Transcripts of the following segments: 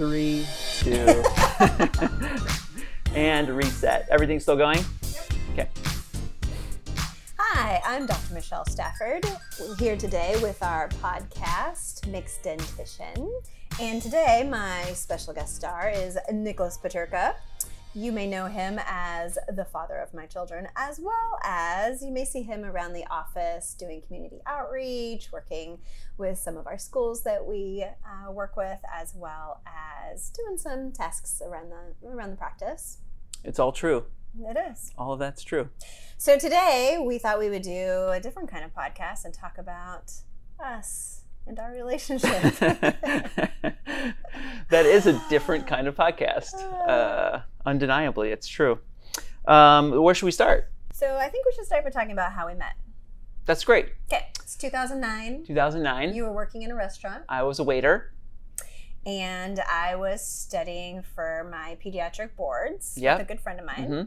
Three, two, and reset. Everything's still going? Okay. Hi, I'm Dr. Michelle Stafford. We're here today with our podcast, Mixed Dentition. And today, my special guest star is Nicholas Paterka. You may know him as the father of my children, as well as you may see him around the office doing community outreach, working with some of our schools that we uh, work with, as well as doing some tasks around the around the practice. It's all true. It is. All of that's true. So today we thought we would do a different kind of podcast and talk about us and our relationship. that is a different kind of podcast. Uh, undeniably, it's true. Um, where should we start? so I think we should start by talking about how we met. That's great. Okay, it's 2009. 2009. You were working in a restaurant, I was a waiter. and I was studying for my pediatric boards Yep. with a good friend of mine. hmm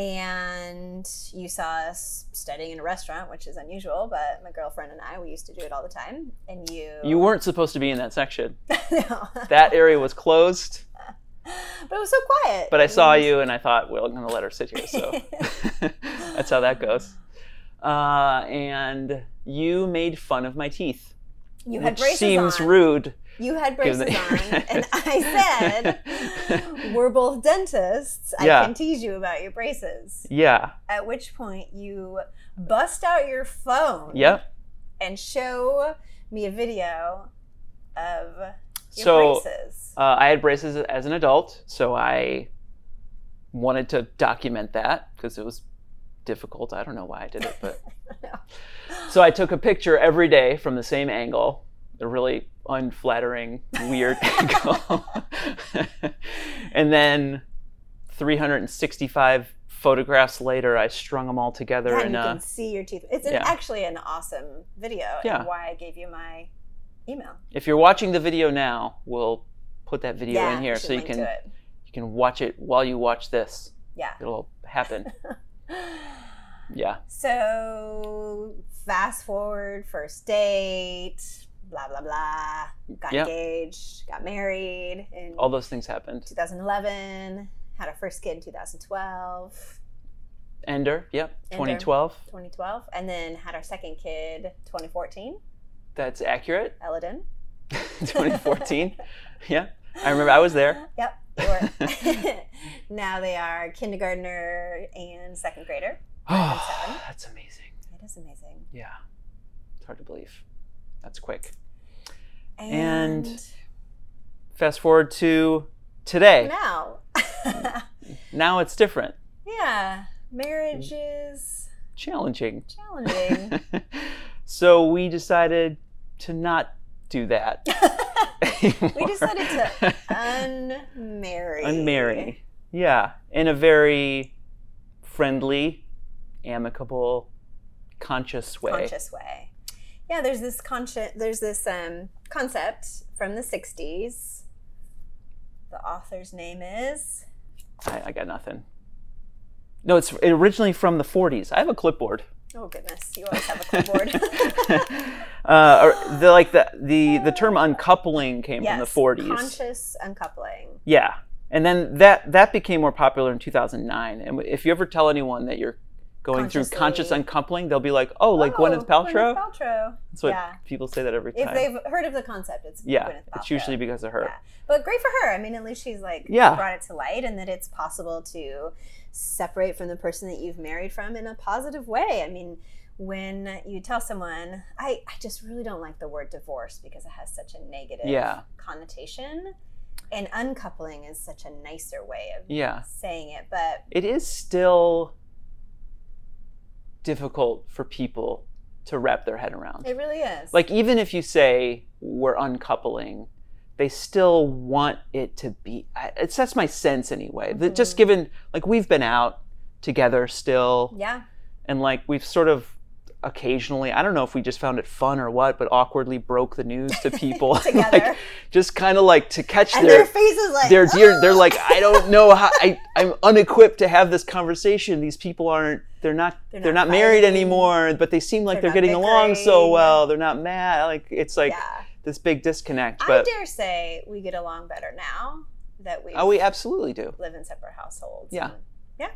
And you saw us studying in a restaurant, which is unusual, but my girlfriend and I, we used to do it all the time. And you. You weren't supposed to be in that section. no. That area was closed, but it was so quiet. but I saw you and I thought, well, I'm going to let her sit here. So that's how that goes. Uh, and you made fun of my teeth, You had braces seems on. rude. You had braces on, and I said, "We're both dentists. I Yeah. can tease you about your braces." yeah. At which point, you bust out your phone Yep. and show me a video of So braces. uh, I had braces as an adult, so I wanted to document that because it was difficult. I don't know why I did it, but so I took a picture every day from the same angle, a really unflattering, weird angle, and then 365 photographs later, I strung them all together Yeah, and you can see your teeth. It's an, yeah. actually an awesome video, Yeah. and why I gave you my email. If you're watching the video now, we'll put that video yeah, in here so you can you can watch it while you watch this. Yeah. It'll happen. Yeah. So fast forward, first date, blah blah blah. Got Yep. engaged, got married in All those things happened. 2011. Had our first kid in 2012, Ender, yep. Ender. 2012. 2012, and then had our second kid 2014. That's accurate. Eladin. 2014. yeah. I remember I was there. Yep. Now they are kindergartner and second grader. Oh, that's amazing. It is amazing. Yeah. It's hard to believe. That's quick. And, And- Fast forward to today. now, Now it's different. yeah, mm. marriage is Challenging. challenging. so we decided to not do that. we decided to unmarry. unmarry. Yeah, in a very friendly, amicable, conscious way. conscious way. Yeah, there's this conscious. There's this um, concept from the '60s. The author's name is. I, I got nothing. No, it's originally from the 40s. I have a clipboard. Oh goodness, you always have a clipboard. uh, or the like the the the term uncoupling came yes, from the 40s. Conscious uncoupling. Yeah, and then that that became more popular in 2009. And if you ever tell anyone that you're going through conscious uncoupling, they'll be like, "Oh, like Oh, Gwyneth Paltrow." Gwyneth Paltrow. That's what yeah. people say that every time. If they've heard of the concept, it's yeah, it's usually because of her. Yeah. But great for her. I mean, at least she's like Yeah. brought it to light and that it's possible to separate from the person that you've married from in a positive way. I mean, when you tell someone, I, I just really don't like the word divorce because it has such a negative Yeah. connotation. And uncoupling is such a nicer way of Yeah. saying it. But it is still difficult for people to wrap their head around. it really is. Like even if you say we're uncoupling, they still want it to be. It's that's my sense anyway. That just Mhm. given like we've been out together still, yeah. and like we've sort of occasionally i don't know if we just found it fun or what but awkwardly broke the news to people like, just kind of like to catch And their their faces like they're deer they're "Ah!" like i don't know how I, i'm unequipped to have this conversation these people aren't they're not they're, They're not, not married anymore but they seem like They're they're, getting along so well they're not mad like it's like yeah. this big disconnect. But I dare say we get along better now that we oh, we absolutely do. live in separate households. Yeah. yeah.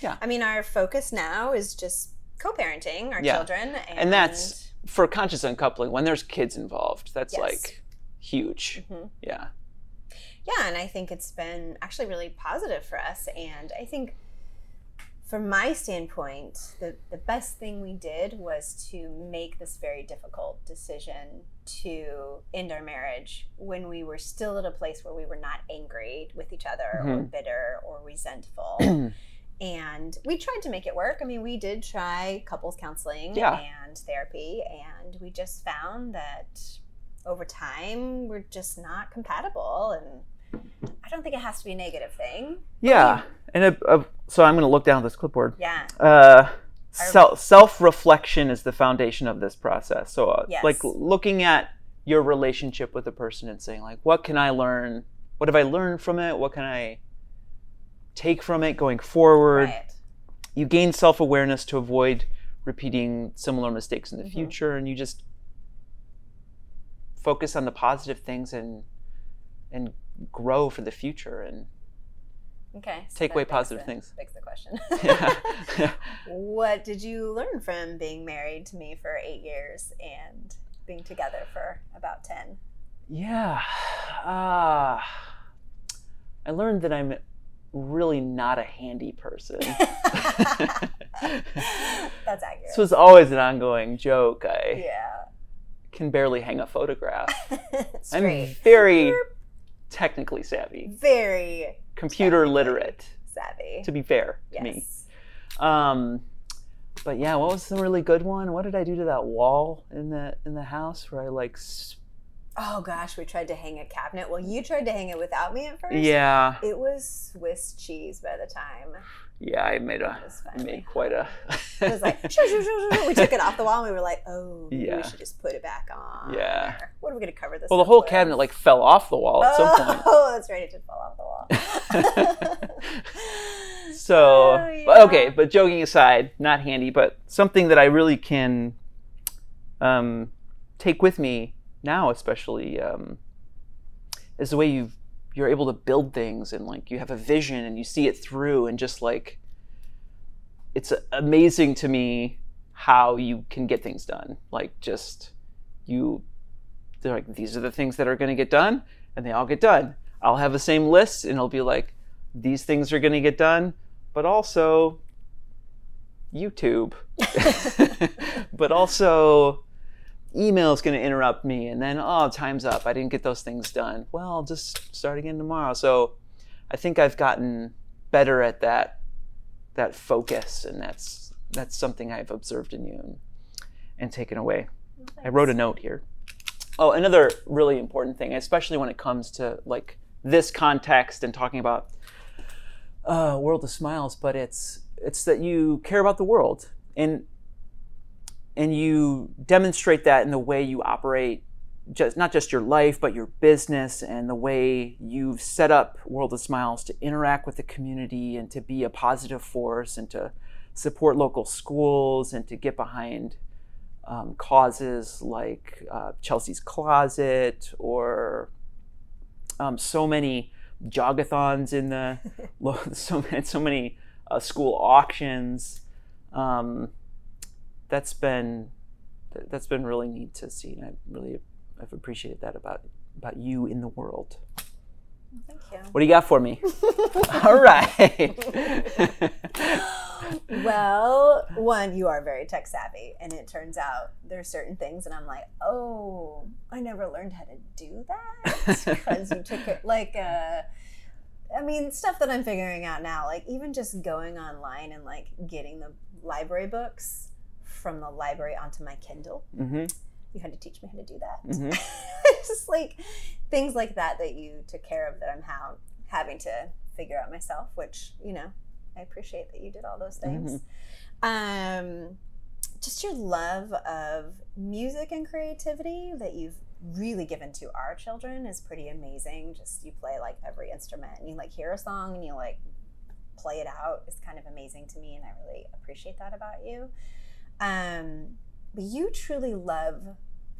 Yeah. I mean, our focus now is just co-parenting our Yeah. children, and, And that's for conscious uncoupling when there's kids involved. That's Yes. like huge. Mhm. Yeah. yeah, and I think it's been actually really positive for us. And I think, from my standpoint, the the best thing we did was to make this very difficult decision to end our marriage when we were still at a place where we were not angry with each other or Mhm. bitter or resentful. and we tried to make it work. I mean, we did try couples counseling Yeah. and therapy, and we just found that over time we're just not compatible. And I don't think it has to be a negative thing. yeah. And a, a, so I'm going to look down at this clipboard. Yeah, Uh, self self reflection is the foundation of this process. So, uh, Yes. like looking at your relationship with a person and saying, like, what can I learn? What have I learned from it? What can I take from it going forward? right. You gain self awareness to avoid repeating similar mistakes in the Mhm. future, and you just focus on the positive things and and grow for the future and Okay. so Take away positive the- things. Begs the question. yeah. what did you learn from being married to me for eight years and being together for about 10? Yeah. Uh, I learned that I'm really not a handy person. That's accurate. this was always an ongoing joke. I yeah. can barely hang a photograph. I'm very technically savvy, Very computer literate, savvy. to be fair to yes. me. Um, but yeah, what was the really good one? What did I do to that wall in the in the house where I like? s- Oh gosh, we tried to hang a cabinet. Well, you tried to hang it without me at first. Yeah, It was Swiss cheese by the time. yeah, I made a I made quite a. It was like, shoo, shoo, shoo, we took it off the wall and we were like, oh, Yeah. we should just put it back on. Yeah. What are we going to cover this well, the hole with? cabinet like fell off the wall at some point. Oh, that's right. It did fall off the wall. So, Oh, but yeah. okay, but joking aside, not handy, but something that I really can um, take with me now, especially, um, is the way you you're able to build things and like you have a vision and you see it through and just like it's amazing to me how you can get things done. Like just you, they're like these are the things that are going to get done, and they all get done. I'll have the same list, and it'll be like these things are going to get done, but also YouTube, but also email is going to interrupt me, and then oh, time's up. I didn't get those things done. Well, just start again tomorrow. So I think I've gotten better at that that focus, and that's that's something I've observed in you and, and taken away. I wrote a note here. Oh, another really important thing, especially when it comes to like this context and talking about uh, world of smiles, but it's it's that you care about the world and and you demonstrate that in the way you operate just not just your life but your business and the way you've set up world of smiles to interact with the community and to be a positive force and to support local schools and to get behind um, causes like uh, Chelsea's Closet or um, so many jogathons in the so many, so many uh, school auctions. Um, that's been that's been really neat to see, and I really I've appreciated that about about you in the world. Thank you. What do you got for me? All right. well, one, you are very tech savvy, and it turns out there are certain things, and I'm like, oh, I never learned how to do that because you took it like uh I mean, stuff that I'm figuring out now, like even just going online and like getting the library books from the library onto my Kindle. hmm You had to teach me how to do that. Mhm. It's just like things like that that you took care of that I'm how having to figure out myself, which you know I appreciate that you did all those things. Um, just your love of music and creativity that you've really given to our children is pretty amazing. Just you play like every instrument and you like hear a song and you like play it out is kind of amazing to me and I really appreciate that about you. Um, but you truly love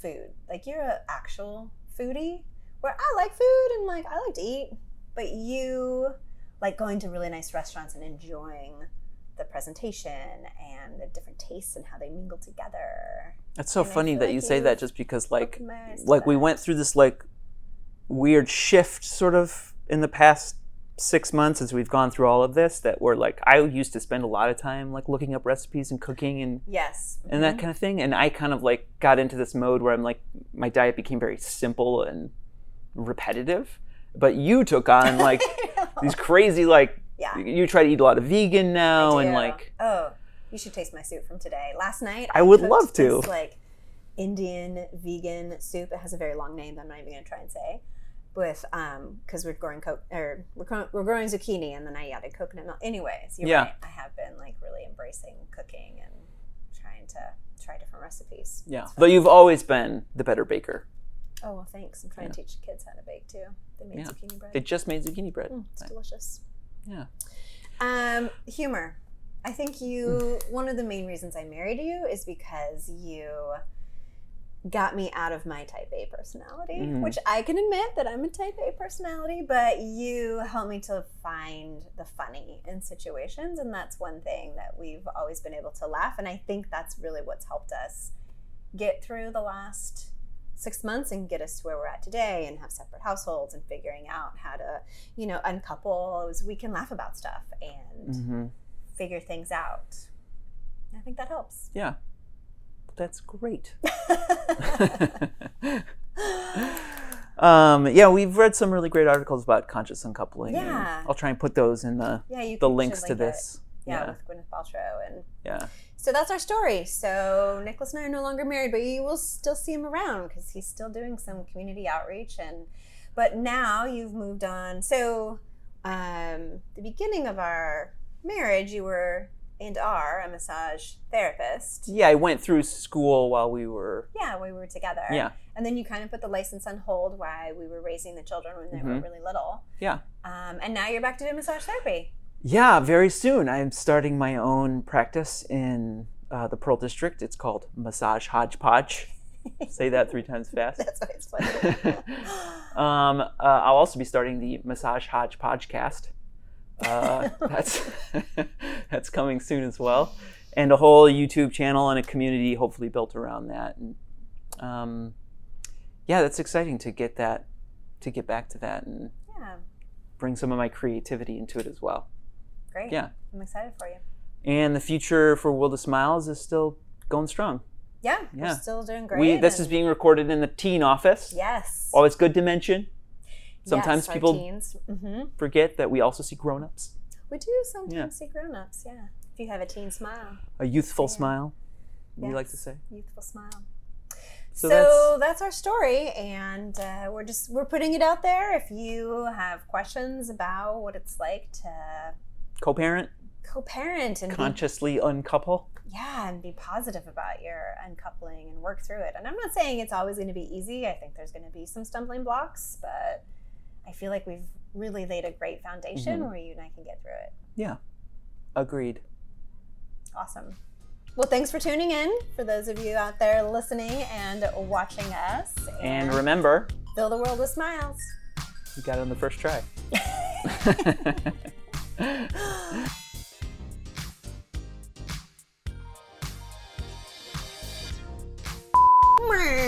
food. Like you're an actual foodie where I like food and like I like to eat, but you like going to really nice restaurants and enjoying the presentation and the different tastes and how they mingle together. That's so And funny that like you say that just because like like we went through this like weird shift sort of in the past six months as we've gone through all of this that we're like I used to spend a lot of time like looking up recipes and cooking and Yes. and that mm-hmm. kind of thing and I kind of like got into this mode where I'm like my diet became very simple and repetitive but you took on like these crazy like Yeah. you try to eat a lot of vegan now and like oh, you should taste my soup from today. Last night, I would love to. This, like Indian vegan soup. It has a very long name that I'm not even going to try and say. With um, because we're growing co- or we're, we're growing zucchini, and then I added coconut milk. Anyways, you're Yeah. right. I have been like really embracing cooking and trying to try different recipes. yeah but you've always been the better baker oh well, thanks. I'm trying to teach kids how to bake too. They made Yeah. zucchini bread. they just made zucchini bread Mm, it's delicious. yeah Um, humor. I think you. One of the main reasons I married you is because you got me out of my type A personality, Mhm. which I can admit that I'm a type A personality, but you helped me to find the funny in situations, and that's one thing that we've always been able to laugh, and I think that's really what's helped us get through the last six months and get us to where we're at today and have separate households and figuring out how to you know uncouple is we can laugh about stuff and hmm figure things out i think that helps Yeah. That's great. um, yeah, we've read some really great articles about conscious uncoupling. Yeah. I'll try and put those in the, yeah the links to link it. this. yeah, Yeah. with gwyneth paltrow and Yeah. so that's our story so nicholas and i are no longer married but you will still see him around because he's still doing some community outreach and but now you've moved on so um, the beginning of our marriage you were and are a massage therapist Yeah, I went through school while we were. yeah we were together Yeah. and then you kind of put the license on hold while we were raising the children when they were Mhm. really little Yeah. um, and now you're back to doing massage therapy Yeah, very soon. I'm starting my own practice in uh, the Pearl District. It's called Massage Hodgepodge. Say that three times fast. that's why it's funny um, uh, I'll also be starting the Massage Hodgepodge cast. Uh, that's that's coming soon as well, and a whole YouTube channel and a community hopefully built around that. And um, yeah, that's exciting to get that to get back to that and yeah bring some of my creativity into it as well. great Yeah. i'm excited for you And the future for World of Smiles is still going strong. yeah, Yeah. we're still doing great We this is being recorded in the teen office. yes Always good to mention. Sometimes Yes, people teens. hmm forget that we also see grown-ups. We do sometimes Yeah. see grown-ups yeah if you have a teen smile A youthful Yeah. smile. We like to say. youthful smile So so, that's- that's, our story and uh, we're just we're putting it out there if you have questions about what it's like to Co-parent, co-parent and be consciously uncouple. yeah and be positive about your uncoupling and work through it and i'm not saying it's always going to be easy i think there's going to be some stumbling blocks but i feel like we've really laid a great foundation mm-hmm. where you and I can get through it. Yeah, agreed. Awesome. Well, thanks for tuning in for those of you out there listening and watching us. And, and remember, fill the world with smiles. You got it on the first try. Meh.